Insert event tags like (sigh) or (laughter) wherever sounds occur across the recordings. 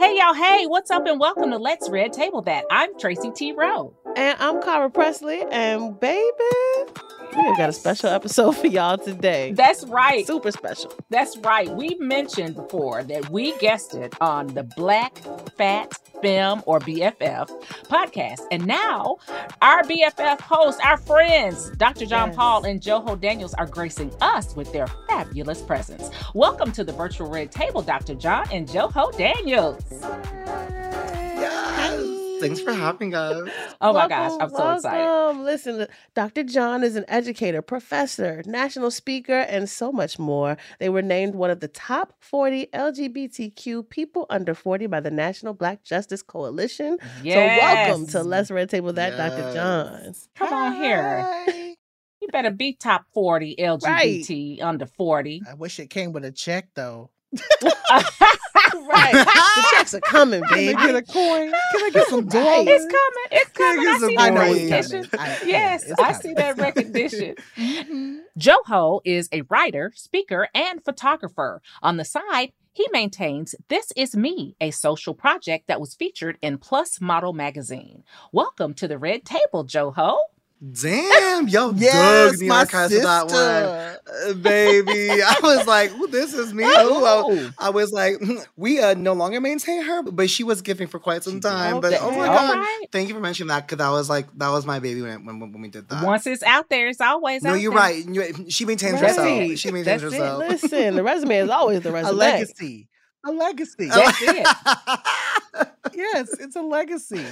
Hey, y'all. Hey, what's up? And welcome to Let's Red Table That. I'm Tracy T. Rowe. And I'm Cara Presley. And baby, we have got a special episode for y'all today. That's right. Super special. That's right. We mentioned before that we guested on the Black Fat Femme or BFF podcast. And now our BFF hosts, our friends, Dr. John Yes. Paul and Joho Daniels, are gracing us with their fabulous presence. Welcome to the virtual red table, Dr. John and Joho Daniels. Yes. Thanks for having us. Oh my gosh, I'm so excited. Listen, Dr. John is an educator, professor, national speaker, and so much more. They were named one of the top 40 LGBTQ people under 40 by the National Black Justice Coalition. So welcome to Let's Red Table That, Dr. John. Come on here. You better be top 40 LGBT under 40. I wish it came with a check though. (laughs) (laughs) right. (laughs) the checks are coming, Can I baby. get a coin? Can I (laughs) get some dollars? It's coming. It's coming. I see that I know boring. it's recognition. coming. I- Yes, I coming. see that recognition. (laughs) Mhm. Joho is a writer, speaker, and photographer. On the side, he maintains This Is Me, a social project that was featured in Plus Model magazine. Welcome to the Red Table, Joho. Damn, yo, Yes, dug the my archives of that one. Uh, baby. (laughs) I was like, this is me. Ooh, I, I was like, mm, we uh, no longer maintain her, but she was giving for quite some time. But oh my god, right. thank you for mentioning that because that was like that was my baby when when, when we did that. Once it's out there, it's always no, out you're there. right. You- she maintains Right. herself. She maintains That's it. herself. Listen, the resume is always the (laughs) resume. A legacy. A legacy. That's it. (laughs) yes, it's a legacy.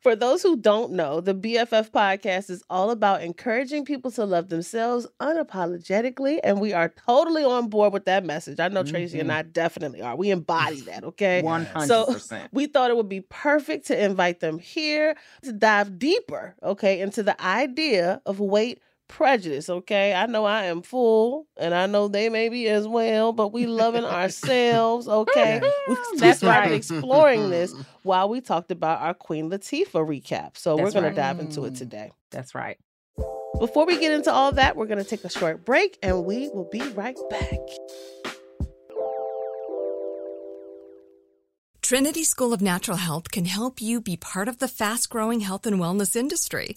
For those who don't know, the BFF podcast is all about encouraging people to love themselves unapologetically. And we are totally on board with that message. I know Tracy and Mhm. I definitely are. We embody that, okay? (laughs) 100%. We thought it would be perfect to invite them here to dive deeper, okay, into the idea of weight prejudice, okay? I know I am full and I know they may be as well, but we loving ourselves, okay? We, (laughs) we That's started right. exploring this (laughs) while we talked about our Queen Latifah recap. So we're That's going right. to dive into it Mm. today. That's right. Before we get into all that, we're going to take a short break and we will be right back. Trinity School of Natural Health can help you be part of the fast growing health and wellness industry.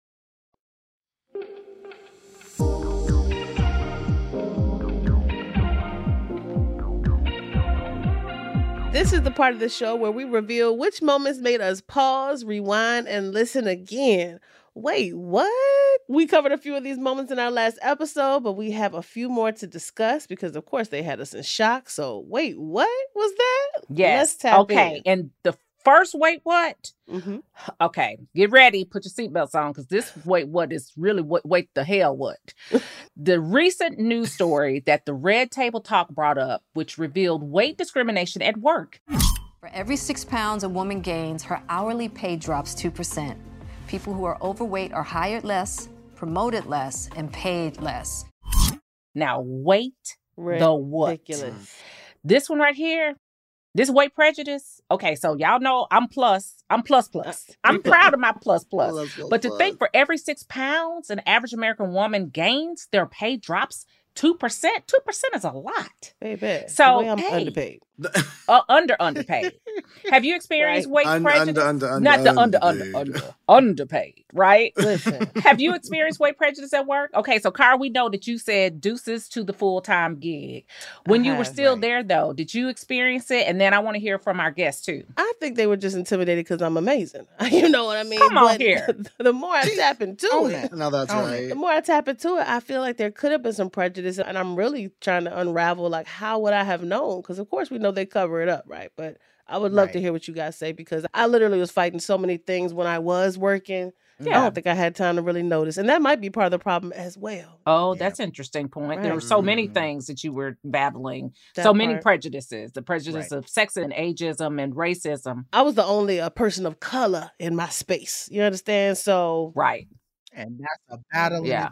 This is the part of the show where we reveal which moments made us pause, rewind, and listen again. Wait, what? We covered a few of these moments in our last episode, but we have a few more to discuss because, of course, they had us in shock. So, wait, what was that? Yes. Let's tap okay. in. And the first wait what? hmm Okay, get ready, put your seatbelts on because this wait what is really what wait the hell what? (laughs) the recent news story that the Red Table Talk brought up, which revealed weight discrimination at work. For every six pounds a woman gains, her hourly pay drops 2%. People who are overweight are hired less, promoted less, and paid less. Now wait the what? Ridiculous. This one right here, this weight prejudice. Okay, so y'all know I'm plus. I'm plus plus. (laughs) I'm proud of my plus plus. Let's But to plus. think for every six pounds an average American woman gains, their pay drops two percent. Two percent is a lot. Baby. So, I'm hey. underpaid. (laughs) Uh, under underpaid. Have you experienced weight Un- prejudice? under, under, Not the under under under underpaid, right? Listen. Have you experienced weight prejudice at work? Okay, so Car, we know that you said deuces to the full time gig. When I you were still right. there, though, did you experience it? And then I want to hear from our guests too. I think they were just intimidated because I'm amazing. (laughs) you know what I mean? Come on But here. (laughs) The more I tap into Own it, it. No, that's Own it. right. the more I tap into it, I feel like there could have been some prejudice, and I'm really trying to unravel like how would I have known? Because of course we know they cover it up, right? But I would love to hear what you guys say because I literally was fighting so many things when I was working. Yeah. I don't think I had time to really notice, and that might be part of the problem as well. Oh, Yeah. that's an interesting point. There were so many Mm. things that you were battling, That so many part. prejudices the prejudice Right. of sex and ageism and racism. I was the only a person of color in my space. You understand? So Right. And that's a battle Yeah.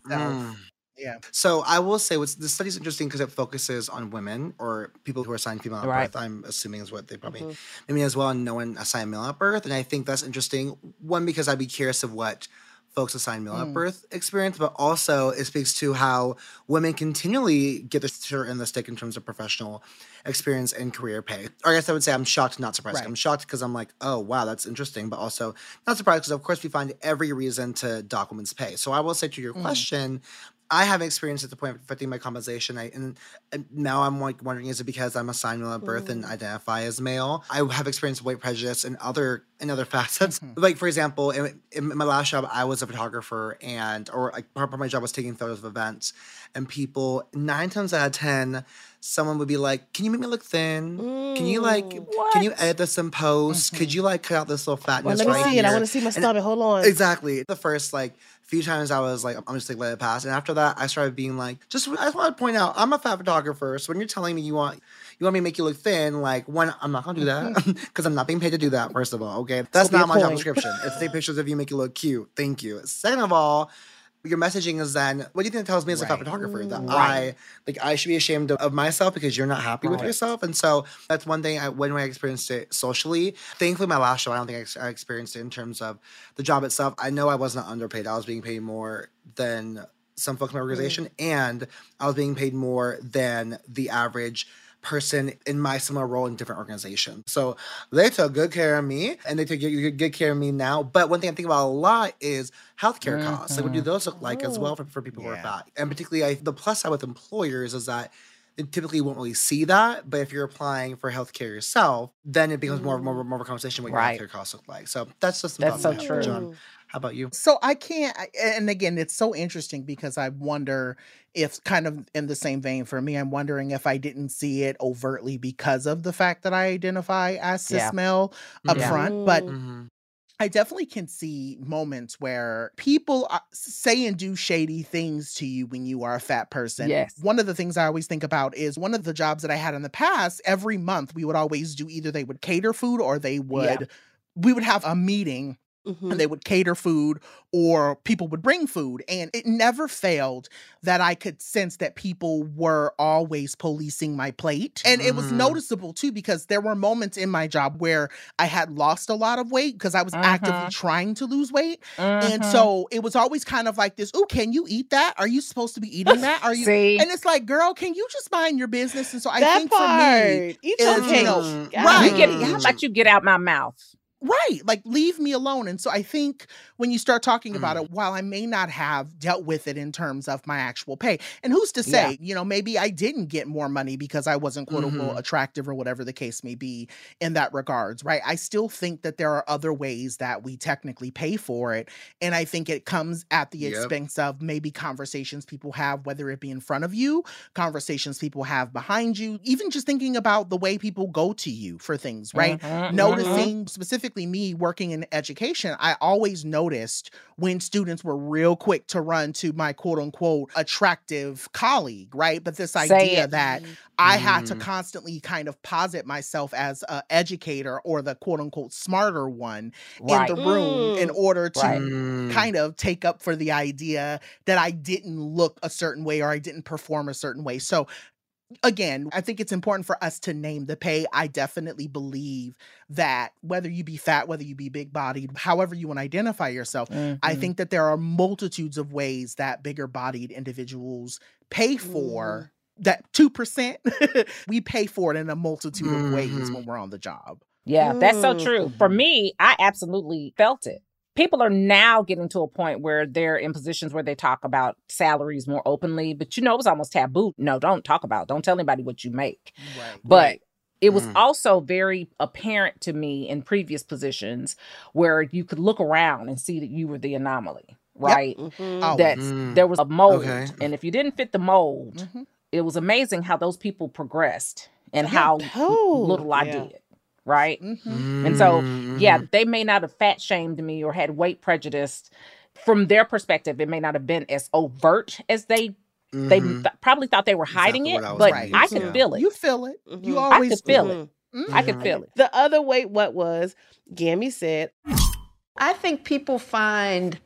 Yeah. So I will say, what's the study's interesting because it focuses on women or people who are assigned female at Right. birth. I'm assuming is what they probably Mhm. maybe as well, and no one assigned male at birth. And I think that's interesting. One because I'd be curious of what folks assigned male at Mm. birth experience, but also it speaks to how women continually get the shirt and the stick in terms of professional experience and career pay. Or I guess I would say I'm shocked, not surprised. Right. I'm shocked because I'm like, oh wow, that's interesting, but also not surprised because of course we find every reason to dock women's pay. So I will say to your Mm. question, I have experience at the point of affecting my compensation. I and, and now I'm like wondering is it because I'm assigned male at birth and mm. identify as male? I have experienced white prejudice and other in other (laughs) facets. Mm-hmm. Like for example, in, in my last job, I was a photographer and or like part of my job was taking photos of events, and people nine times out of ten, someone would be like, "Can you make me look thin? Can you like Mm. can you edit this in post? Could mm-hmm. you like cut out this little well, fatness let me right see it. I want to see my stomach. Hold on. Exactly. The first like few times I was like, I'm just like let it pass, and after that, I started being like, just I just want to point out, I'm a fat photographer, so when you're telling me you want you want me to make you look thin, like one, I'm not gonna do that (laughs) because I'm not being paid to do that. First of all, okay, that's not my job description. It's take pictures of you, make you look cute. Thank you. Second of all. Your messaging is then, what do you think that tells me as a photographer? That Right. I like I should be ashamed of, of myself because you're not happy with yourself. And so that's one thing I when I experienced it socially. Thankfully, my last show, I don't think I, ex- I experienced it in terms of the job itself. I know I was not underpaid. I was being paid more than some folks in my organization, mm. and I was being paid more than the average person in my similar role in different organizations. So they took good care of me and they take good, good care of me now. But one thing I think about a lot is healthcare costs. Like, what do mm-hmm. those look like as well for, for people who are Yeah. fat? And particularly, I, the plus side with employers is that they typically won't really see that. But if you're applying for healthcare yourself, then it becomes more, more, mm-hmm. more of a conversation what Right. your healthcare costs look like. So that's just some That's thoughts I so have. true. John, how about you? So I can't, and again, it's so interesting because I wonder if, kind of in the same vein for me, I'm wondering if I didn't see it overtly because of the fact that I identify as cis Yeah. male up Yeah. front. But Mm-hmm. I definitely can see moments where people say and do shady things to you when you are a fat person. Yes. One of the things I always think about is one of the jobs that I had in the past, every month we would always do either they would cater food or they would, we would have a meeting Mhm. and they would cater food or people would bring food and it never failed that i could sense that people were always policing my plate and it was Mhm. noticeable too because there were moments in my job where i had lost a lot of weight because i was actively Mhm. trying to lose weight and Mhm. so it was always kind of like this oh can you eat that are you supposed to be (laughs) eating that are you See? and it's like girl can you just mind your business and so i that think part. for me Eat is, your you cake. know, God. right. You get, how about you get out my mouth? Right. Like, leave me alone. And so I think when you start talking about Mm. it, while I may not have dealt with it in terms of my actual pay, and who's to Yeah. say, you know, maybe I didn't get more money because I wasn't quote unquote Mhm. attractive or whatever the case may be in that regards, right? I still think that there are other ways that we technically pay for it. And I think it comes at the Yep. expense of maybe conversations people have, whether it be in front of you, conversations people have behind you, even just thinking about the way people go to you for things, right? Mhm, mhm. noticing specifically me working in education, I always noticed when students were real quick to run to my quote unquote attractive colleague, right? But this idea that I had to Mm. constantly kind of posit myself as an educator or the quote unquote smarter one Right. in the room in Mm. order to Right. Mm. kind of take up for the idea that I didn't look a certain way or I didn't perform a certain way. So again, I think it's important for us to name the pay. I definitely believe that whether you be fat, whether you be big bodied, however you want to identify yourself, I Mhm. think that there are multitudes of ways that bigger bodied individuals pay for that 2%. (laughs) we pay for it in a multitude of ways Mhm. when we're on the job. Yeah, that's so Mm. true. For me, I absolutely felt it. People are now getting to a point where they're in positions where they talk about salaries more openly, but you know, it was almost taboo. No, don't talk about, don't tell anybody what you make. Right. But it was Mm. also very apparent to me in previous positions where you could look around and see that you were the anomaly, right? Mhm. Oh, That Mm. there was a mold. Okay. And if you didn't fit the mold, Mhm. it was amazing how those people progressed and Yeah. how Oh, little I yeah. did, right? Mhm. And so, yeah, Mhm. they may not have fat shamed me or had weight prejudice. From their perspective, it may not have been as overt as they they Mhm. th- probably thought they were hiding Exactly it, I but gonna I use, could yeah. feel it. You feel it. You Mhm. I always could feel it. it. I could feel it. The other wait, what was Gammy said, I think people find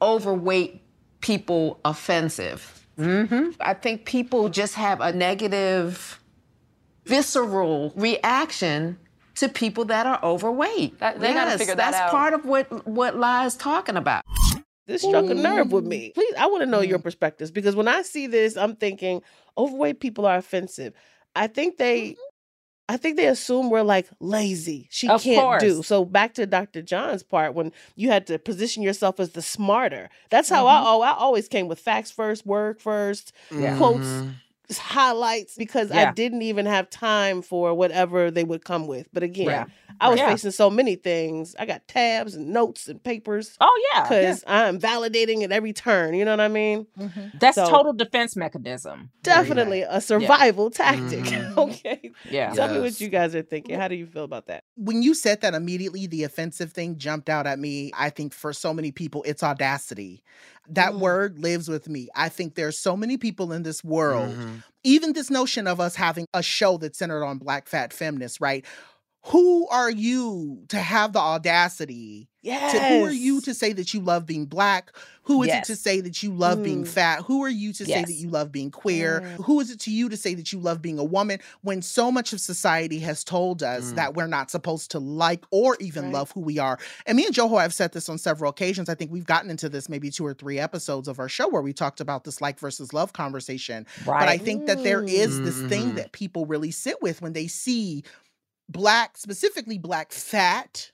overweight people offensive. Mm-hmm. I think people just have a negative, visceral reaction to people that are overweight. That- they gotta yes, figure that that's out. part of what what Li's talking about. this struck a nerve with me. Please, I want to know your mm. perspectives because when I see this, I'm thinking overweight people are offensive. I think they, mm-hmm. I think they assume we're like lazy. She Of can't do. So back to Dr. John's part when you had to position yourself as the smarter. That's how I oh I always came with facts first, work first, Yeah. quotes, Mhm. Highlights because I didn't even have time for whatever they would come with. But again, Yeah. I was Yeah. facing so many things. I got tabs and notes and papers Oh yeah, because I'm validating at every turn. You know what I mean? that's so- total defense mechanism. Definitely a survival (laughs) tactic. Mhm. (laughs) okay. Yeah. Tell me what you guys are thinking. How do you feel about that? when you said that immediately the offensive thing jumped out at me i think for so many people it's audacity that Mm. word lives with me i think there's so many people in this world Mhm. even this notion of us having a show that's centered on black fat feminists right who are you to have the audacity Yes. to who are you to say that you love being black who is Yes. it to say that you love being Mm. fat who are you to say that you love being queer Yeah. who is it to you to say that you love being a woman when so much of society has told us Mm. that we're not supposed to like or even Right. love who we are and me and joho have said this on several occasions i think we've gotten into this maybe two or three episodes of our show where we talked about this like versus love conversation Right. but I think that there is this thing Mhm. that people really sit with when they see black, specifically black fat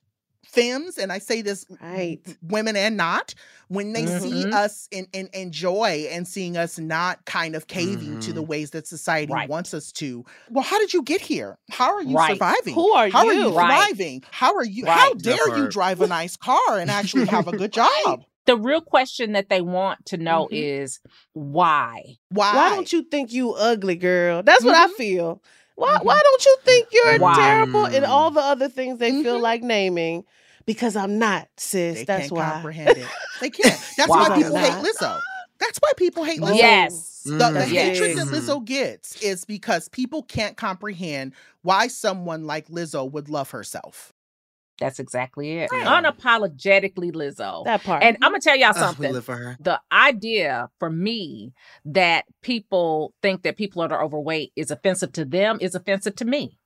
femmes, and I say this Right. women and not, when they see Mhm. us and and enjoy and seeing us not kind of caving to the Mhm. ways that society Right. wants us to. Well, how did you get here? How are you Right. surviving? Who are how are you? you Right. thriving? How are you? How Right. That dare you drive a nice car and actually have a good (laughs) job? the real question that they want to know Mhm. is why. Why? Why don't you think you ugly, girl? That's what I Mhm. feel. Why Mhm. why don't you think you're Why? terrible and all the other things they feel Mhm. like naming? Because I'm not, sis. They That's can't why. comprehend it. They can't. (laughs) That's Why? why people hate Lizzo. That's why people hate Lizzo. Yes. The, the Mhm. hatred that Lizzo gets is because people can't comprehend why someone like Lizzo would love herself. That's exactly it. Right. Unapologetically Lizzo. That part. And I'm gonna tell y'all Ugh, we something. live for her. the idea for me that people think that people that are overweight is offensive to them is offensive to me.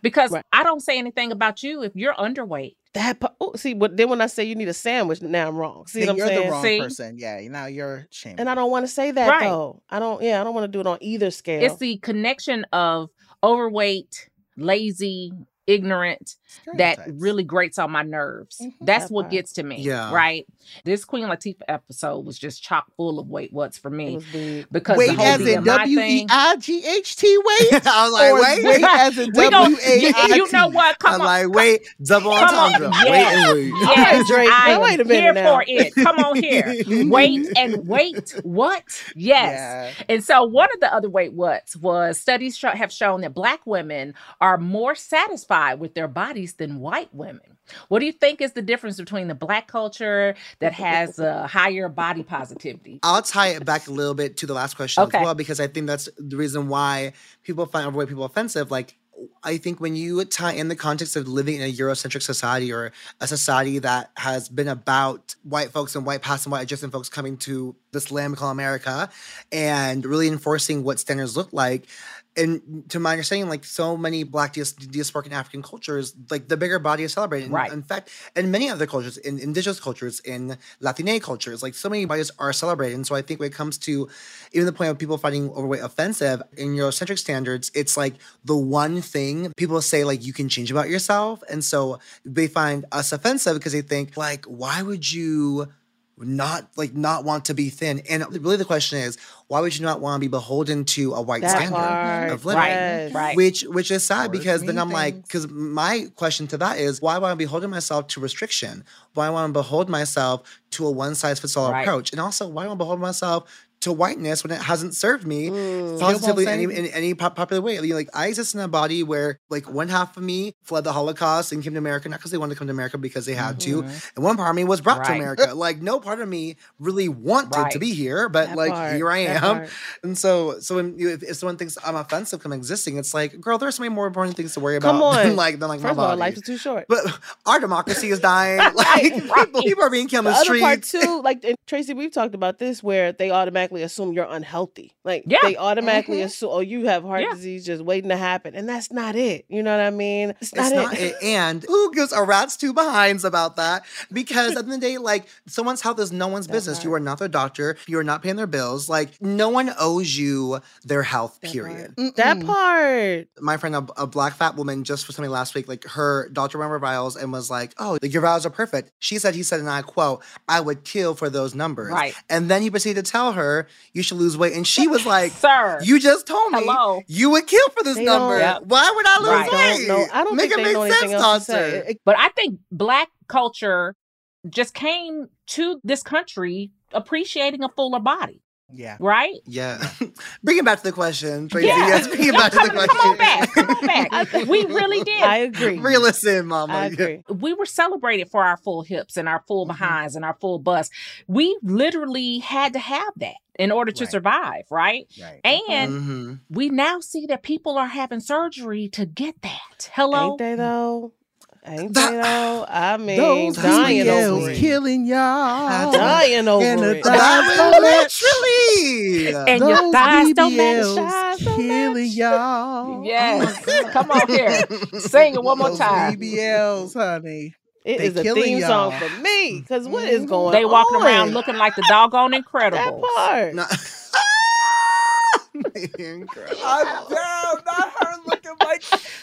Because Right. I don't say anything about you if you're underweight. that part. Oh, see, but then when I say you need a sandwich, now I'm wrong. See what I'm you're saying? the wrong See? person. Yeah, now you're ashamed. And I don't want to say that Right. though. I don't. Yeah, I don't want to do it on either scale. It's the connection of overweight, lazy. Ignorant that really grates on my nerves. Mhm. That's That what part. gets to me. Yeah. Right. This Queen Latifah episode was just chock full of wait what's for me was because Wait the as in BMI W E thing. I G H T wait? (laughs) I was like, wait. wait (laughs) as in We gon- W A you, I T? (laughs) you know what? Come I'm on. like, wait, double Come on. entendre. Wait Yes. and wait. Yes, Drake, I am wait a minute here now. for it. Come on here. wait and wait. What? Yes. Yeah. And so one of the other wait whats was studies have shown that black women are more satisfied with their bodies than white women. What do you think is the difference between the black culture that has a higher body positivity? I'll tie it back a little bit to the last question Okay. as well, because I think that's the reason why people find overweight people offensive. Like, I think when you tie in the context of living in a Eurocentric society or a society that has been about white folks and white past and white adjacent folks coming to this land we call America and really enforcing what standards look like. And to my understanding, like so many Black dias- diasporic and African cultures, like the bigger body is celebrated. And Right. In fact, in many other cultures, in indigenous cultures, in Latine cultures, like so many bodies are celebrated. And so I think when it comes to even the point of people finding overweight offensive in Eurocentric standards, it's like the one thing people say like you can change about yourself. And so they find us offensive because they think like, why would you not like not want to be thin? And really the question is, why would you not want to be beholden to a white That standard part. of living? Right. Right. Which which is sad Words because then I'm like, because my question to that is why would I be holding myself to restriction? Why I want to behold myself to a one size fits all Right. approach? And also why want to behold myself to whiteness when it hasn't served me Mm. positively in any, in any popular way. I mean, Like I exist in a body where like one half of me fled the Holocaust and came to America not because they wanted to come to America because they had to, and one part of me was brought to America. Like no part of me really wanted Right. to be here, but That like part, here I am. part. And so, so when you, if, if someone thinks I'm offensive from existing, it's like, girl, there's so many more important things to worry about. Come (laughs) than on. like than like First my of all, life is too short. but our democracy is dying. (laughs) Like people, people are being killed the on the other part too, like and Tracy, we've talked about this, where they automatically assume you're unhealthy. Like Yeah. they automatically Mhm. assume, oh, you have heart Yeah. disease just waiting to happen, and that's not it. You know what I mean? It's not, It's not it. it. (laughs) And who gives a rat's two behinds about that? Because at the end of the day, like someone's health is no one's That business. part. You are not their doctor. You are not paying their bills. Like no one owes you their health, That period. part. That part. my friend, a, a black fat woman, just for something last week, like her doctor ran her vials and was like, "Oh, like, your vials are perfect." She said, "He said," and I quote, "I would kill for those numbers." Right. And then he proceeded to tell her, "You should lose weight," and she was like, (laughs) Sir. "You just told me Hello. you would kill for this They number. Yep. Why would I lose Right. weight? Don't. I don't make think it they make know sense, else to doctor." say. It- But I think black culture just came to this country appreciating a fuller body, Yeah. right? Yeah. (laughs) bring it back to the question, Tracy. Yeah. Yes, bring it back come, to the question. come on back. Come on back. we really (laughs) did. I agree. Reel us in, mama. I agree. we were celebrated for our full hips and our full Mhm. behinds and our full bust. We literally had to have that in order to Right. survive, right? Right. And Mhm. we now see that people are having surgery to get that. Hello? Ain't they though? Ain't That- they though? I mean, Those dying BBLs over it. killing y'all. Dying over And the it. thighs That don't was match. literally. And your Those thighs don't match, BBLs killing y'all. (laughs) Yes. Come on here. Sing it one more Those time. BBLs, honey. It They is a theme y'all. song for me. Because what is Mhm. going on? They walking around looking like the doggone that part. No. (laughs) (laughs) Incredible. I'm down, not her looking like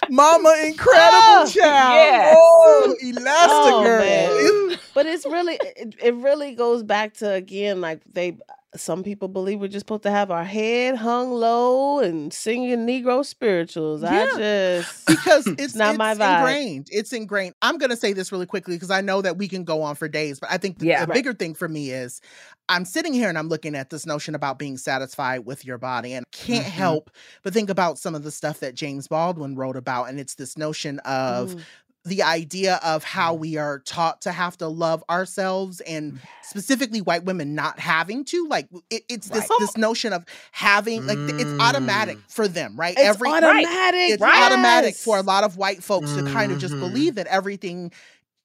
Mama Incredible Ah, Child. yes. Oh, Elastigirl. Oh, But it's really, it, it really goes back to again, like they, some people believe we're just supposed to have our head hung low and singing Negro spirituals. I just, because (laughs) it's Not it's my vibe. ingrained. It's ingrained. I'm gonna say this really quickly because I know that we can go on for days, but I think the, Yeah. the bigger thing for me is I'm sitting here and I'm looking at this notion about being satisfied with your body and can't Mhm. help but think about some of the stuff that James Baldwin wrote about, and it's this notion of Mm. The idea of how we are taught to have to love ourselves and specifically white women not having to like it, it's this Right. this notion of having like th- it's automatic Mm. for them right it's every automatic. it's automatic for a lot of white folks to kind of just Mhm. believe that everything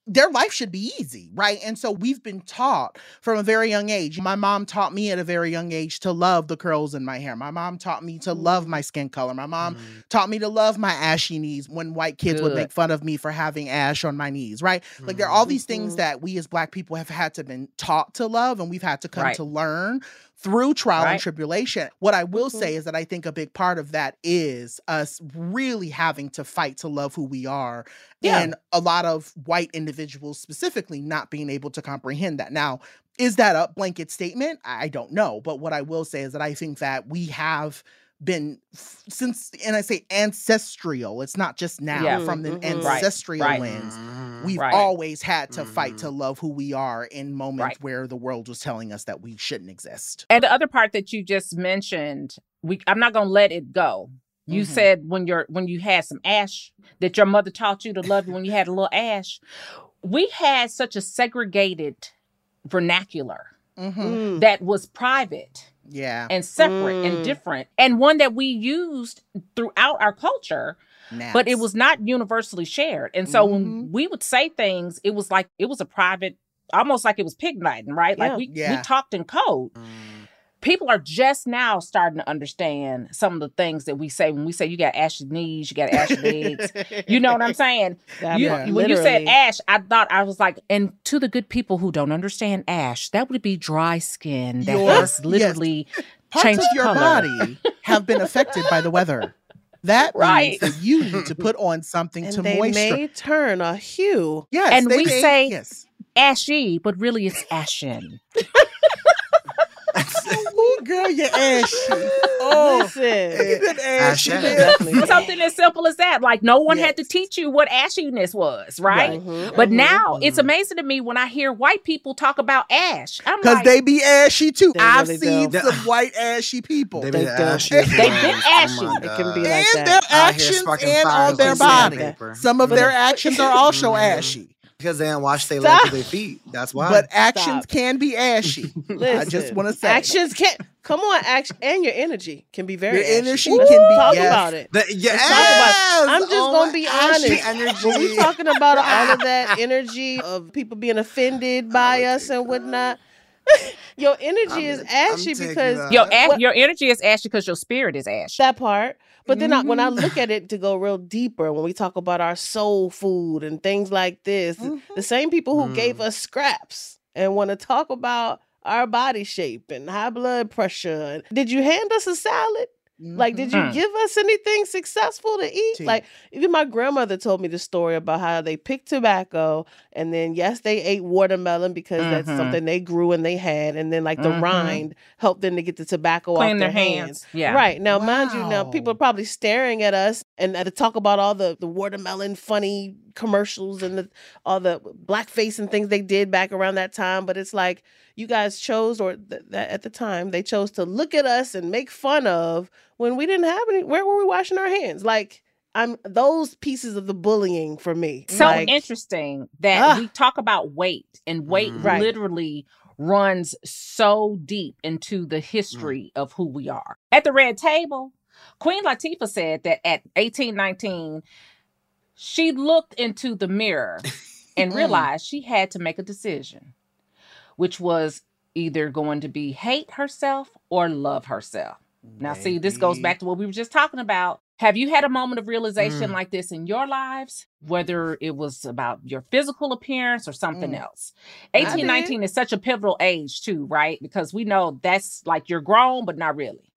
their life should be easy, right? And so we've been taught from a very young age. My mom taught me at a very young age to love the curls in my hair. My mom taught me to love my skin color. My mom Mm. taught me to love my ashy knees when white kids would make fun of me for having ash on my knees, right? Like there are all these things Mhm. that we as black people have had to been taught to love and we've had to come Right. to learn through trial and tribulation. What I will Mhm. say is that I think a big part of that is us really having to fight to love who we are Yeah. and a lot of white individuals specifically not being able to comprehend that. Now, is that a blanket statement? I don't know. But what I will say is that I think that we have been since, and I say ancestral, it's not just now Yeah. from the Mhm. Ancestral right. lens. Mhm. We've Right. always had to fight to Mhm. love who we are in moments Right. where the world was telling us that we shouldn't exist. And the other part that you just mentioned, we I'm not gonna let it go. You Mhm. said when you're when you had some ash that your mother taught you to love you when you had a little ash. We had such a segregated vernacular. Mm. that was private Yeah. and separate Mm. and different, and one that we used throughout our culture, but it was not universally shared. And so Mhm. when we would say things, it was like it was a private, almost like it was pig nighting, right? Yeah. Like we, we talked in code Mm. People are just now starting to understand some of the things that we say when we say you got ashy knees, you got ashy legs. You know what I'm saying? (laughs) That You, part, when you said ash, I thought I was like, and to the good people who don't understand ash, that would be dry skin that Your- has yes. literally Parts changed of your color. body have been affected by the weather. That (laughs) Right. means that you need to put on something and to they moisturize. may turn a hue. Yes, And they we may- say- yes. ashy, but really it's ashen. (laughs) Oh, girl, you're ashy. (laughs) Oh, Listen, you been ashy. Ashen. man. definitely. Something as simple as that. Like no one had to teach you what ashiness was, right? Mhm, But mhm. now it's Mhm. amazing to me when I hear white people talk about ash. I'm Because like, they be ashy too. They I've really seen do. some white ashy people. They They be ashy. They've been ashy. ashy. It can be like and that. their actions and fires on their body. Some of their actions are also Mhm. ashy. Because they don't wash their legs Stop. with their feet. That's why. But actions Stop. can be ashy. (laughs) I just want to say. actions can come on, action and your energy can be very Your ashy. energy Let's can be- talk yes. about it. The, yes. talk about- I'm just Oh, gonna be honest. Energy. When we talking about all of that (laughs) energy of people being offended by us and whatnot, (laughs) your energy I'm- is I'm ashy because your ash, your energy is ashy because your spirit is ash. that part. But then I, when I Mhm. look at it to go real deeper, when we talk about our soul food and things like this, the same people who gave us scraps and want to talk about our body shape and high blood pressure. Did you hand us a salad? Like, did you Mhm. give us anything successful to eat? Tea. Like, even my grandmother told me the story about how they picked tobacco and then, yes, they ate watermelon because that's Mhm. something they grew and they had. And then, like, the Mhm. rind helped them to get the tobacco Clean off their their hands. hands. Yeah. Right. Now, mind you, now people are probably staring at us and uh, to talk about all the, the watermelon funny commercials and the, all the blackface and things they did back around that time. But it's like you guys chose, or th- that at the time, they chose to look at us and make fun of when we didn't have any. Where were we washing our hands? Like, I'm those pieces of the bullying for me. So like, interesting that Ah. we talk about weight, and weight Mhm. Right. literally runs so deep into the history of who we are. At the red table, Queen Latifah said that at 18, 19, she looked into the mirror (laughs) and Mm. realized she had to make a decision, which was either going to be hate herself or love herself. Now, see, this goes back to what we were just talking about. Have you had a moment of realization Mm. like this in your lives, whether it was about your physical appearance or something Mm. else? I 18, 19 is such a pivotal age, too, right? Because we know that's like you're grown, but not really.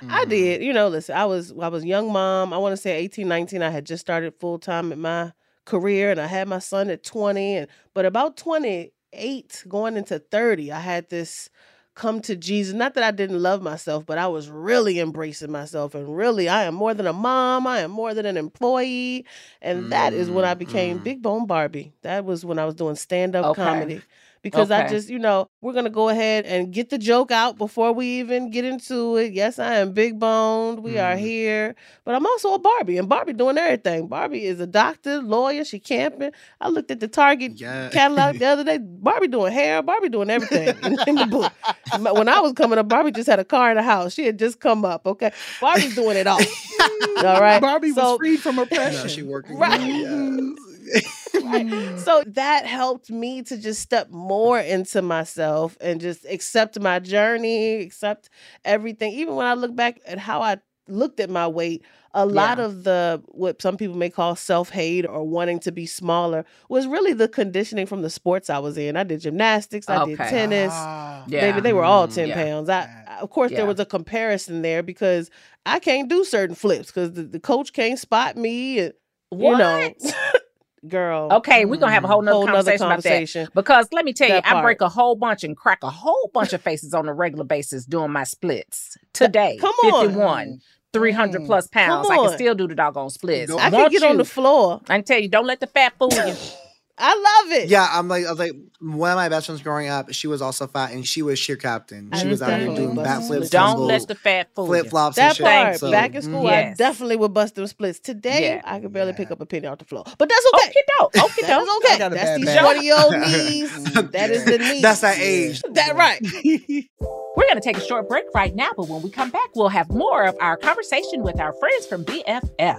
Hmm I did. You know, listen, I was I was young mom. I want to say 18, 19. I had just started full time at my career and I had my son at 20 and but about 28 going into 30, I had this come to Jesus. Not that I didn't love myself, but I was really embracing myself and really I am more than a mom, I am more than an employee, and that is when I became Mm. Big Bone Barbie. That was when I was doing stand-up Okay. comedy because I just, you know, we're gonna go ahead and get the joke out before we even get into it. Yes, I am big boned. We are Mm. here, but I'm also a Barbie, and Barbie doing everything. Barbie is a doctor, lawyer. She camping. I looked at the Target Yeah. catalog (laughs) the other day. Barbie doing hair. Barbie doing everything in, in the book. When I was coming up, Barbie just had a car in the house. She had just come up. Okay, Barbie's doing it all. (laughs) all right. Barbie So- was freed from Now (laughs) oppression. she working. Right. Yes. Right. So that helped me to just step more into myself and just accept my journey, accept everything. Even when I look back at how I looked at my weight, a lot Yeah. of the what some people may call self-hate or wanting to be smaller was really the conditioning from the sports I was in. I did gymnastics, I did Okay. tennis. Ah. Yeah. Baby, they were all Mm, 10 yeah. pounds. I, I- of course Yeah. there was a comparison there because I can't do certain flips because the, the coach can't spot me. And, you know, (laughs) girl. Okay, we're gonna have a whole nother Whole nother conversation, conversation. about that. Because let me tell you, That I break a whole bunch and crack a whole bunch of faces on a regular basis doing my splits. Today, Come on. 51, 300 Mm. plus pounds. I can still do the doggone splits. Go- I can Won't get on the floor. I can tell you, don't let the fat fool you. (laughs) I love it. Yeah, I'm like, I was like, one of my best friends growing up, she was also fat and she was cheer captain. I She was out here doing busted backflips. Don't let the fat fool flip you. flops, and That shit. part, So, back in school, I definitely would bust them splits. Today, Yeah. I could barely pick up a penny off the floor, but that's okay. Okay, doke. Okay, That doke. okay. That's bad these back. shorty (laughs) old knees. that is the knees. That's that age. (laughs) That right. (laughs) We're going to take a short break right now, but when we come back, we'll have more of our conversation with our friends from BFF.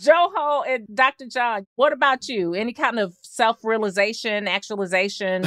Joho and Dr. John, what about you? Any kind of self realization, actualization,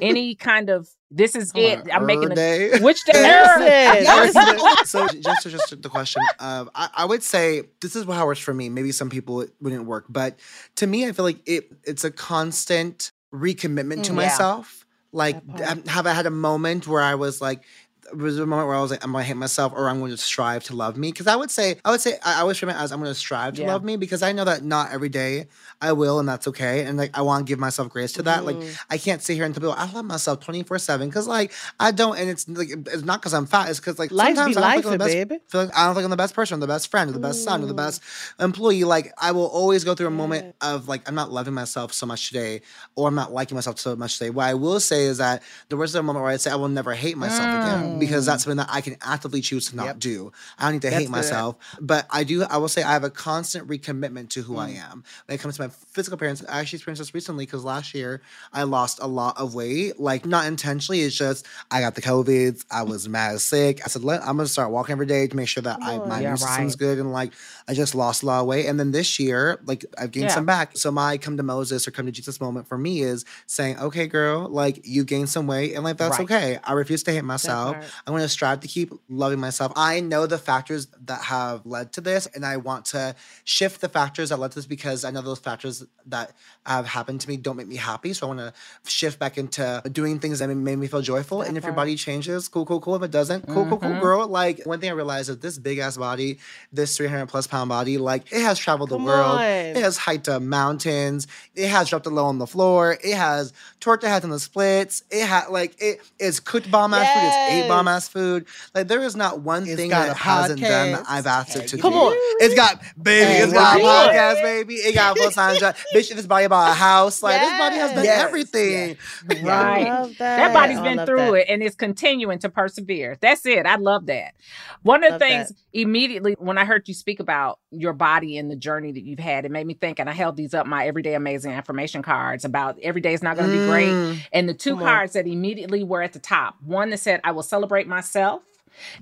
any (laughs) kind of this is it? I'm making a day. which day? (laughs) Listen, so just to just the question of I, I would say this is how it works for me maybe some people it wouldn't work but to me i feel like it it's a constant recommitment to Mm, yeah. myself like That part. have i had a moment where i was like there was a moment where I was like, I'm gonna hate myself or I'm going to strive to love me. Cause I would say, I would say, I always frame it as I'm gonna strive to Yeah. love me because I know that not every day I will and that's okay. And like, I wanna give myself grace to that. Like, Mhm. I can't sit here and tell people I love myself 24 7 because like, I don't. And it's like, it's not because I'm fat, it's because like, Life sometimes I don't life, think I'm the best like I don't think I'm the best person, or the best friend, or the best son, or the best employee. Like I will always go through a moment of like I'm not loving myself so much today, or I'm not liking myself so much today. What I will say is that there was a moment where I'd say I will never hate myself again because that's something that I can actively choose to not Yep. do. I don't need to That's hate good. myself, but I do. I will say I have a constant recommitment to who I Mm. am when it comes to my physical appearance. I actually experienced this recently because last year I lost a lot of weight, like not intentionally. It's just I got the COVID. I was mad sick. I said, Let, I'm gonna start walking every day to make sure that I, my. Yeah, immune system's right. good. And like I just lost a lot of weight. And then this year, like I've gained Yeah. some back. So my come to Moses or come to Jesus moment for me is saying, okay, girl, like you gained some weight and like that's Right. okay. I refuse to hate myself. I'm going to strive to keep loving myself. I know the factors that have led to this, and I want to shift the factors that led to this because I know those factors that have happened to me don't make me happy. So I want to shift back into doing things that made me feel joyful. and if your body changes, cool, cool, cool. If it doesn't, cool, cool, Mm-hmm. cool, girl. Like one thing I realized is this big ass body, this 300 plus pound body, like it has traveled Come the world. on. It has hiked up mountains. It has dropped it low on the floor. It has torqued the in the splits. It had like it is cooked bomb ass food. It's ate bomb Yes. ass food. Like there is not one It's thing got that a it hasn't done that. I've asked it to Hey, do. Come on. It's got baby. Hey, it's got a right. podcast, baby. It got a full time job. (laughs) Bitch, this body about a house. Like this body has done Yes. everything. (laughs) Right. That. That body's I been through that. it and is continuing to persevere. That's it. I love that. One of the things that. immediately when I heard you speak about your body and the journey that you've had, it made me think, and I held these up my everyday amazing affirmation cards about every day is not going to be great. Mm. And the two Come on. cards that immediately were at the top one that said, I will celebrate myself.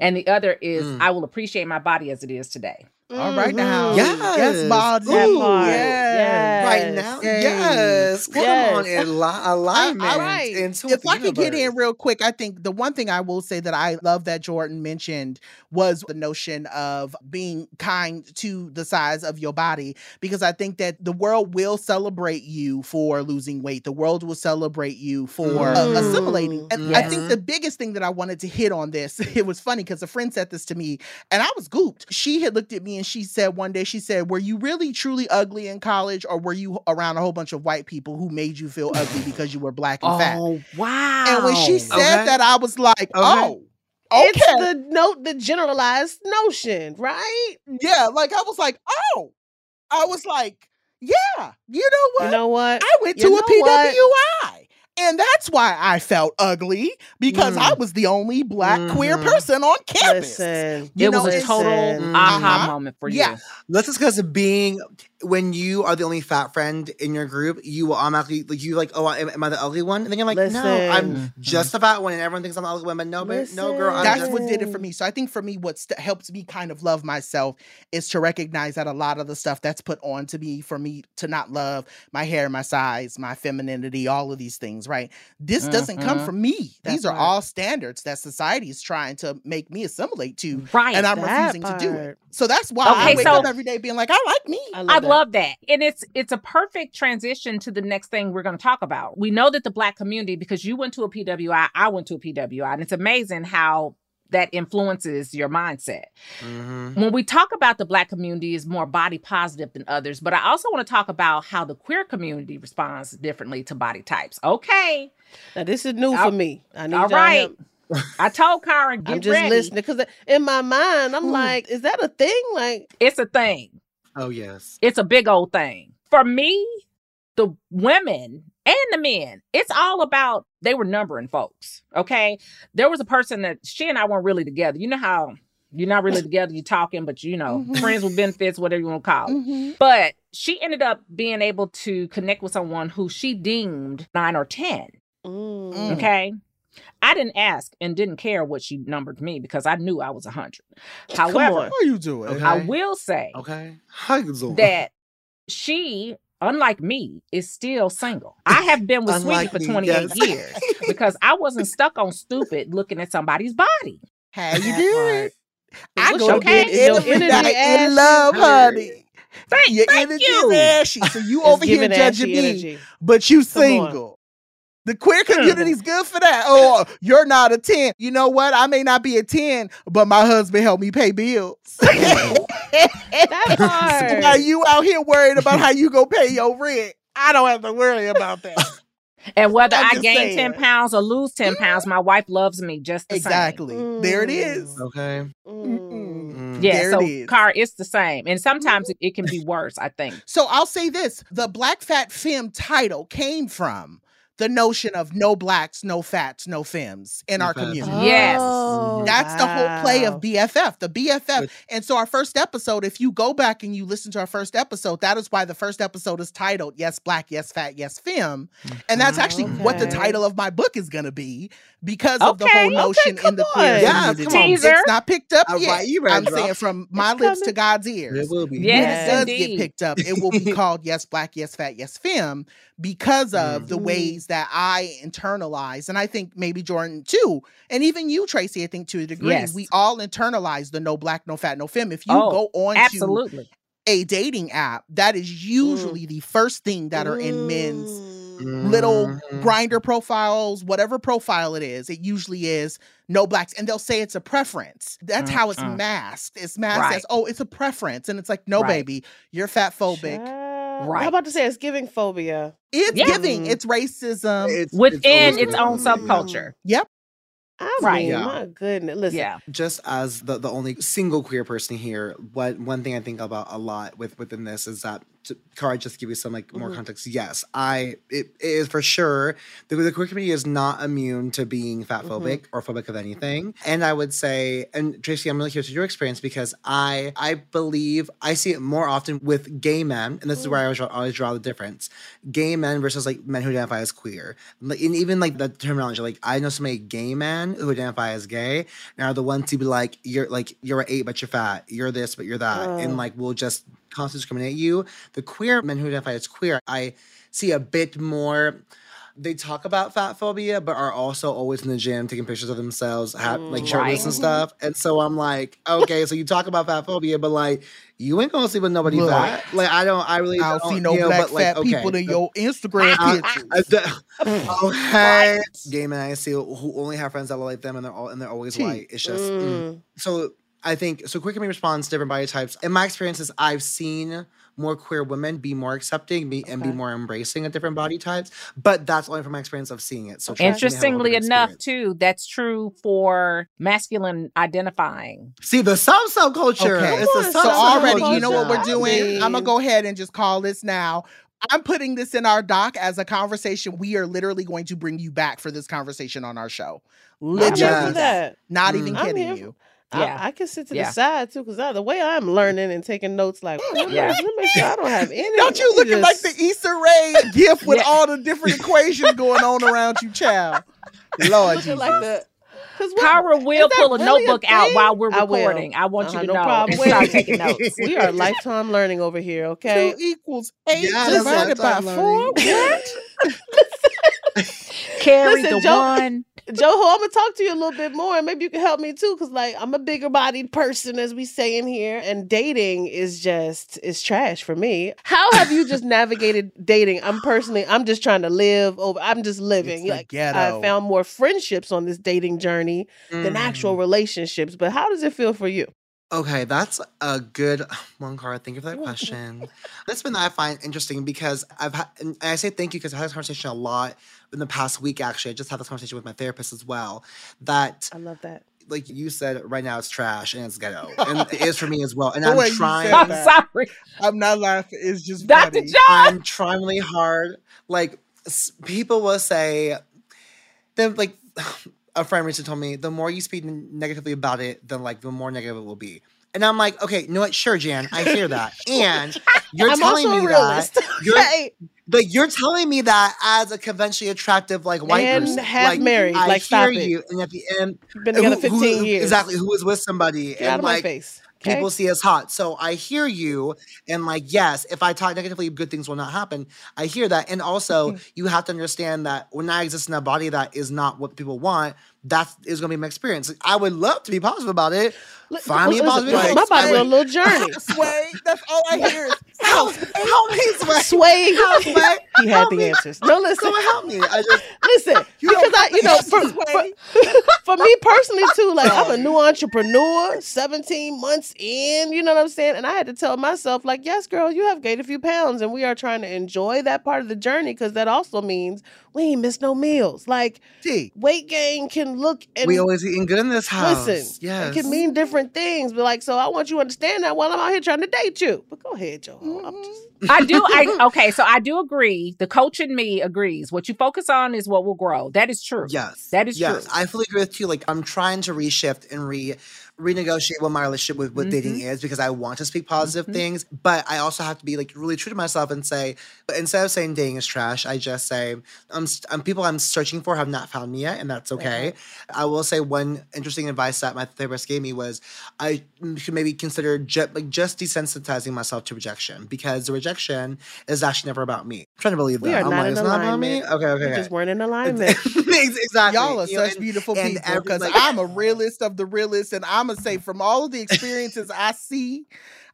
And the other is, Mm. I will appreciate my body as it is today. All right now. Mhm. Yes. Yes, part. Yes. Right now, Yay. yes. Come Yes. on, ali- alignment I- right. into if I could get in real quick, I think the one thing I will say that I love that Jordan mentioned was the notion of being kind to the size of your body, because I think that the world will celebrate you for losing weight. The world will celebrate you for uh, Mm. assimilating. And I think the biggest thing that I wanted to hit on this, (laughs) it was funny because a friend said this to me and I was gooped. She had looked at me and she said one day, she said, Were you really truly ugly in college or were you around a whole bunch of white people who made you feel ugly (laughs) because you were black and fat? Oh, wow. And when she said Okay. that, I was like, oh, Okay. It's the note, the generalized notion, right? yeah, like I was like, oh, I was like, yeah, you know what? You know what? I went You to a PWI. what? PWI. And that's why I felt ugly because I Mm. was the only black queer Mhm. person on campus. Listen, You it was a total listen. aha Uh-huh. moment for Yeah. you. That's just because of being when you are the only fat friend in your group, you will automatically like you like, oh, am, am I the ugly one? And then you're like, no, I'm just the fat one, and everyone thinks I'm the ugly one. But no, but no, girl, I'm That's just. what did it for me. So I think for me, what st- helps me kind of love myself is to recognize that a lot of the stuff that's put on to me for me to not love my hair, my size, my femininity, all of these things, right? This doesn't come Mhm. from me. That These are part. all standards that society is trying to make me assimilate to, Right. and I'm That refusing to do it. So that's why I wake so- up every day being like, I like me. I I love, that. Love that. And it's it's a perfect transition to the next thing we're going to talk about. We know that the black community because you went to a PWI, I went to a PWI, and it's amazing how that influences your mindset. Mhm. When we talk about the black community is more body positive than others, but I also want to talk about how the queer community responds differently to body types. Okay. Now this is new All- for me. I need All right. I told Karen, I'm just ready. listening because in my mind, I'm Mm. like, is that a thing? Like, It's a thing. Oh yes. It's a big old thing. For me, the women and the men, it's all about they were numbering folks. Okay. There was a person that she and I weren't really together. You know how you're not really (laughs) together, you're talking, but you know, Mhm. friends with benefits, whatever you want to call it. Mhm. But she ended up being able to connect with someone who she deemed nine or 10. mm, Mm. Okay. I didn't ask and didn't care what she numbered me because I knew I was a 100. However, on. How you doing? Okay. I will say Okay. How you doing? that she, unlike me, is still single. I have been with Sweetie Unlike for me, 28 yes. years because I wasn't stuck on stupid looking at somebody's body. How you doing? I What's go your to bed okay? Is every energy night in love, honey. Thank, Your thank energy you. is ashy, so you over here judging me, energy. but you Come on. Single. The queer community's good for that. Oh, you're not a 10. You know what? I may not be a 10, but my husband helped me pay bills. (laughs) That (laughs) so part. while you out here worried about how (laughs) you go pay your rent, I don't have to worry about that. And whether I'm I just gain saying. 10 pounds or lose 10 pounds, my wife loves me just the same. exactly. There it is. Mm. Okay. Mm-mm. Mm. Yeah, There so it is. car, it's the same. And sometimes it, it can be worse, I think. So I'll say this the Black Fat Femme title came from the notion of no blacks, no fats, no femmes in No our fats. community. Yes. Oh, That's the whole play of BFF, the BFF. But- And so our first episode, if you go back and you listen to our first episode, that is why the first episode is titled Yes Black, Yes Fat, Yes Femme. And that's actually what the title of my book is going to be because of the Okay, whole okay, notion in the queer on. Yeah, community. come on. Teaser. It's not picked up All yet. right, you I'm saying from my It's lips to. God's ears It will be. Yes, when it does indeed. get picked up, it will be (laughs) called Yes Black, Yes Fat, Yes Femme because of Mm. the Mm. Ways that I internalize. And I think maybe Jordan too, and even you, Tracy, I think to a degree, Yes. we all internalize the no black, no fat, no femme. If you Oh, go on to Absolutely. a dating app, that is usually the first thing that are in men's Mm. little Mhm. Grindr profiles, whatever profile it is, it usually is no blacks. And they'll say it's a preference. That's how it's Mm-mm. masked. It's masked Right. as, oh, it's a preference. And it's like, no, Right. baby, you're fat phobic. Child. Right. I'm about to say it's giving phobia. It's Yeah. giving, it's mm-hmm. racism. It's- Within always its own mm-hmm. subculture. yep. I Right. mean, Yeah. my goodness. Listen, Yeah. just as the, the only single queer person here, what one thing I think about a lot with within this is that to, Cara, just to give you some like more Mhm. context. Yes, I it, it is for sure the, the queer community is not immune to being fat mm-hmm. phobic or phobic of anything. And I would say, and Tracy, I'm really curious to your experience because I I believe I see it more often with gay men, and this is where I mm. always, draw- always draw the difference: gay men versus like men who identify as queer. And even like the terminology, like I know so many gay men who identify as gay and are the ones to be like, you're like you're an eight, but you're fat. You're this, but you're that, Ugh. and mm. like we'll just constantly discriminate you. The queer men who identify as queer, I see a bit more. They talk about fat phobia, but are also always in the gym taking pictures of themselves, have, like Mm. shirtless and stuff. And so I'm like, okay, so you talk about fat phobia, but like you ain't gonna sleep with nobody Look, fat. Like I don't, I really I don't don't see no you know, black but, like, fat okay, people in your Instagram (laughs) I- pictures. I d- okay, gay men I see who only have friends that look like them, and they're all and they're always T. white. It's just mm. Mm. so. I think so. Quick community responds to different body types. In my experiences, I've seen more queer women be more accepting be, and be more embracing of different body types. But that's only from my experience of seeing it. So trust me, I have a Interestingly enough, experience. too, that's true for masculine identifying. see the sub subculture. Okay. It's Come the on, So sub already, you know what we're I doing? I'm gonna go ahead and just call this now. I'm putting this in our doc as a conversation. We are literally going to bring you back for this conversation on our show. Literally, Yes. for that. not Mm. even I'm kidding here you. I- Yeah. I, can sit to Yeah. the side too, because the way I'm learning and taking notes, like, let me, Yeah. let me make sure I don't have any. Don't you let me looking like the Easter Issa Rae gift with Yeah. all the different (laughs) equations going on around you, child? Lord looking Jesus. like the. Cause what- Kara will pull a really notebook out while we're I recording. I, want you Uh-huh, to no know problem and with start (laughs) taking notes. we are lifetime learning over here, okay? Two equals eight Yeah, divided by what I'm four. What? (laughs) Carry Listen, the Joe- one. Joho, I'm gonna talk to you a little bit more, and maybe you can help me too, because like I'm a bigger bodied person, as we say in here, and dating is just is trash for me. How have you just navigated dating? I'm personally, I'm just trying to live over. I'm just living. Like ghetto. I found more friendships on this dating journey than Mm. actual relationships. But how does it feel for you? Okay, that's a good (sighs) one, Cara. Thank you for that question. That's been that I find interesting because I've had, and I say thank you because I had this conversation a lot in the past week. Actually, I just had this conversation with my therapist as well. That, I love that. like you said, right now it's trash and it's ghetto, (laughs) and it is for me as well. And The I'm trying. I'm sorry. I'm not laughing. It's just Dr. funny. John. I'm trying really hard. Like s- people will say, then like a friend recently told me, the more you speak negatively about it, then like the more negative it will be. And I'm like, okay, you know what? Sure, Jan, I hear that. (laughs) And you're I'm telling me that. (laughs) You're, okay. but you're telling me that as a conventionally attractive like white And person, half like, married, I like, hear stop it. you, and at the end, Been together who- who- 15 years. exactly, who is with somebody, Get and out of my like face. Okay? people see as hot. So I hear you, and like, yes, if I talk negatively, good things will not happen. I hear that, and also mm-hmm. you have to understand that when I exist in a body that is not what people want, that is going to be my experience. Like, I would love to be positive about it. Find me a positive. listen, my body on a little journey. (laughs) Sway. That's all I hear is Help, help me, Sway. Sway. Help, Sway. He had the me. answers. No, listen. Someone help me. I just Listen, (laughs) You because I, you know, for, for, (laughs) for me personally too, like I'm a new entrepreneur, 17 months in, you know what I'm saying? And I had to tell myself, like, yes, girl, you have gained a few pounds, and we are trying to enjoy that part of the journey because that also means we ain't miss no meals. Like T. weight gain can look and we always eating good in this house. listen, yes. it can mean different things. But like, so I want you to understand that while I'm out here trying to date you. But go ahead, Joe. I'm mm-hmm. just I do. I (laughs) okay. So I do agree. The coach in me agrees. What you focus on is what will grow. That is true. Yes. That is yes. true. I fully agree with you. Like I'm trying to reshift and re renegotiate what my relationship with, with dating Mm-hmm. is because I want to speak positive things, but I also have to be like really true to myself and say but instead of saying dating is trash, I just say um, st- um people I'm searching for have not found me yet, and that's okay. I will say one interesting advice that my therapist gave me was I should maybe consider ju- like just desensitizing myself to rejection because the rejection is actually never about me. I'm trying to believe that. we are I'm not like, in it's not about me. alignment. Okay, okay, We okay. just weren't in alignment. (laughs) exactly. Y'all are You know, such and- beautiful and people because like- I'm a realist of the realist, and I'm gonna say from all of the experiences I see,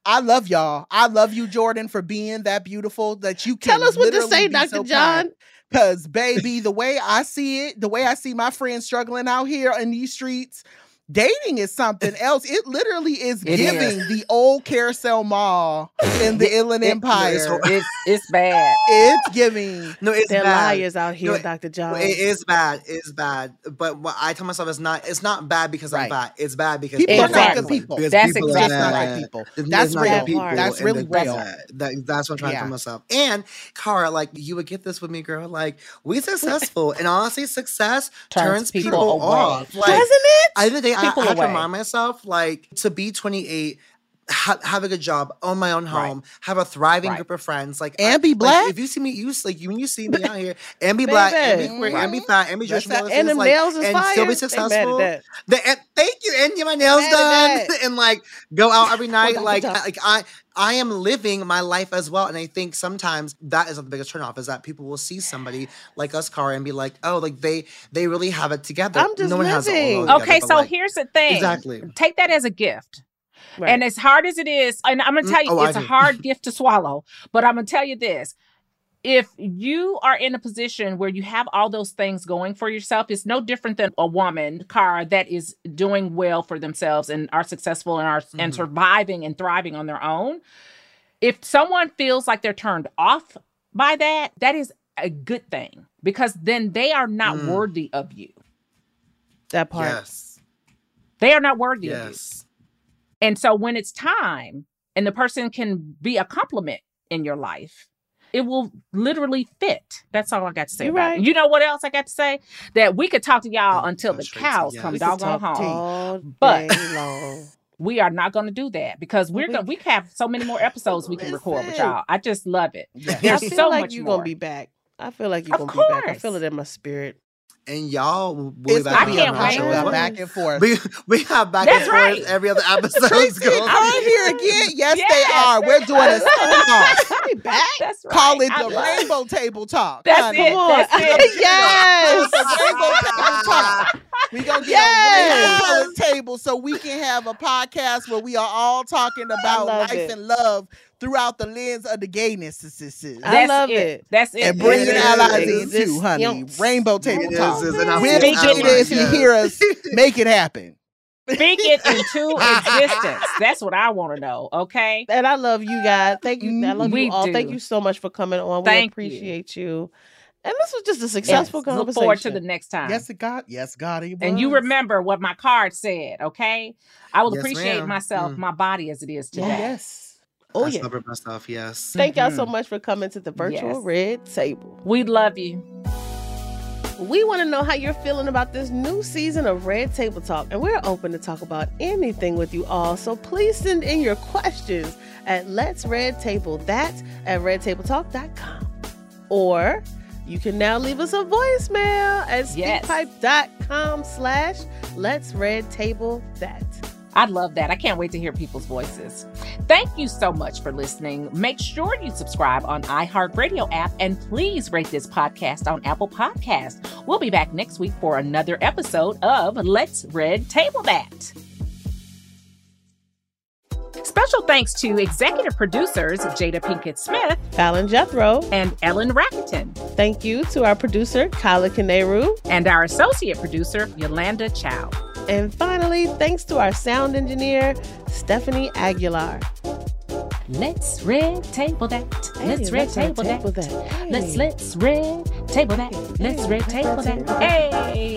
I love y'all. I love you, Jordan, for being that beautiful that you can Tell us what to say, Dr. so John. Cause baby, the way I see it, the way I see my friends struggling out here in these streets, dating is something (laughs) else. It literally is It giving the old carousel mall in the Inland It- Empire. it's It's it's bad. it's giving. No, it's They're bad. liars out here, No, Dr. John. It is bad. It is bad. But what I tell myself is not. It's not bad because Right. I'm fat. It's bad because People are not good people. Because That's people exactly Just not bad. good people. That's it's not real. good people, That's really that- real. that- that's what I'm trying to tell myself. And Cara, like you would get this with me, girl. Like we successful, and honestly, success Turns turns, people people, off. Like, Doesn't it? I think they, I, I have to remind myself, like, to be 28, ha- have a good job, own my own Right. home, have a thriving Right. group of friends, like, And I- be like, black? if you see me, you s- like when you see me (laughs) out here, and be black, and be Baby. queer, and be mm-hmm. fat, and be That's Jewish, that- and things, them like, nails is and fire. still be They mad at successful. that. The, and thank you, and get my nails done, (laughs) and like go out every (laughs) oh night, Dr. like, John. like I. I am living my life as well. And I think sometimes that is the biggest turnoff is that people will see somebody like us, Cara, and be like, oh, like they they really have it together. I'm just no one has it all living. together, Okay, so like, here's the thing. Exactly. Take that as a gift. Right. And as hard as it is, and I'm gonna Mm, tell you, oh, it's a do. hard (laughs) gift to swallow. But I'm gonna tell you this: if you are in a position where you have all those things going for yourself, it's no different than a woman, Cara, that is doing well for themselves and are successful and are and Mhm. surviving and thriving on their own. If someone feels like they're turned off by that, that is a good thing because then they are not Mm. worthy of you. That part. Yes. They are not worthy of you. Yes. And so when it's time and the person can be a compliment in your life, it will literally fit. That's all I got to say You're about right. it. You know what else I got to say? That we could talk to y'all Oh, until the cows come We could doggone home. But- (laughs) We are not going to do that because we're we- going we have so many more episodes we can record with y'all. I just love it. Yes. I feel so like much you're more. gonna be back. I feel like you're Of gonna be back. I course. feel it in my spirit. And y'all will be It's back gonna on be can't wait. show show as of well. back and forth. We we have back That's and right. forth every other episode. Tracy, going. are here again? Yes, Yes, they are. We're doing a are. spin-off. (laughs) Hey, back. That's right. Call it I the love- Rainbow Table Talk. That's honey. it. Come on. That's it. yes. The Rainbow Table Talk. We gonna get Yes. a rainbow table so we can have a podcast where we are all talking about life it. and love throughout the lens of the gayness. I love it. That's it. And bringing It allies is. in too, honey. Existence. Rainbow Table It is, Talk. is, and I We're feel- the I like if you hear us, (laughs) (laughs) make it happen. Speak it into existence. That's what I want to know. Okay. And I love you guys. Thank you. I love We you all. Thank you so much for coming on. We Thank you. appreciate you. And this was just a successful Yes. conversation. Look forward to the next time. Yes, it got. Yes, God. It and you remember what my card said, okay? I will Yes, appreciate ma'am. myself, Mm. my body as it is today. Yes. Oh I yeah. celebrate myself. Yes. Thank y'all Mhm. so much for coming to the virtual Yes. red table. We love you. We want to know how you're feeling about this new season of Red Table Talk, and we're open to talk about anything with you all. So please send in your questions at Let's Red Table that at redtabletalk.com. Or you can now leave us a voicemail at Yes. speakpipe.com slash Let's Red Table that. I love that. I can't wait to hear people's voices. Thank you so much for listening. Make sure you subscribe on iHeartRadio app and please rate this podcast on Apple Podcast. We'll be back next week for another episode of Let's Red Table That. Special thanks to executive producers Jada Pinkett Smith Fallon Jethro. and Ellen Rakieten, Thank you to our producer, Kyla Kaneru. and our associate producer Yolanda Chow. And finally, thanks to our sound engineer, Stephanie Aguilar. Let's red table that. Hey, let's red let's table, red that. table that. Let's Hey. let's red table that. Let's Hey, red let's table red that. table that. Hey.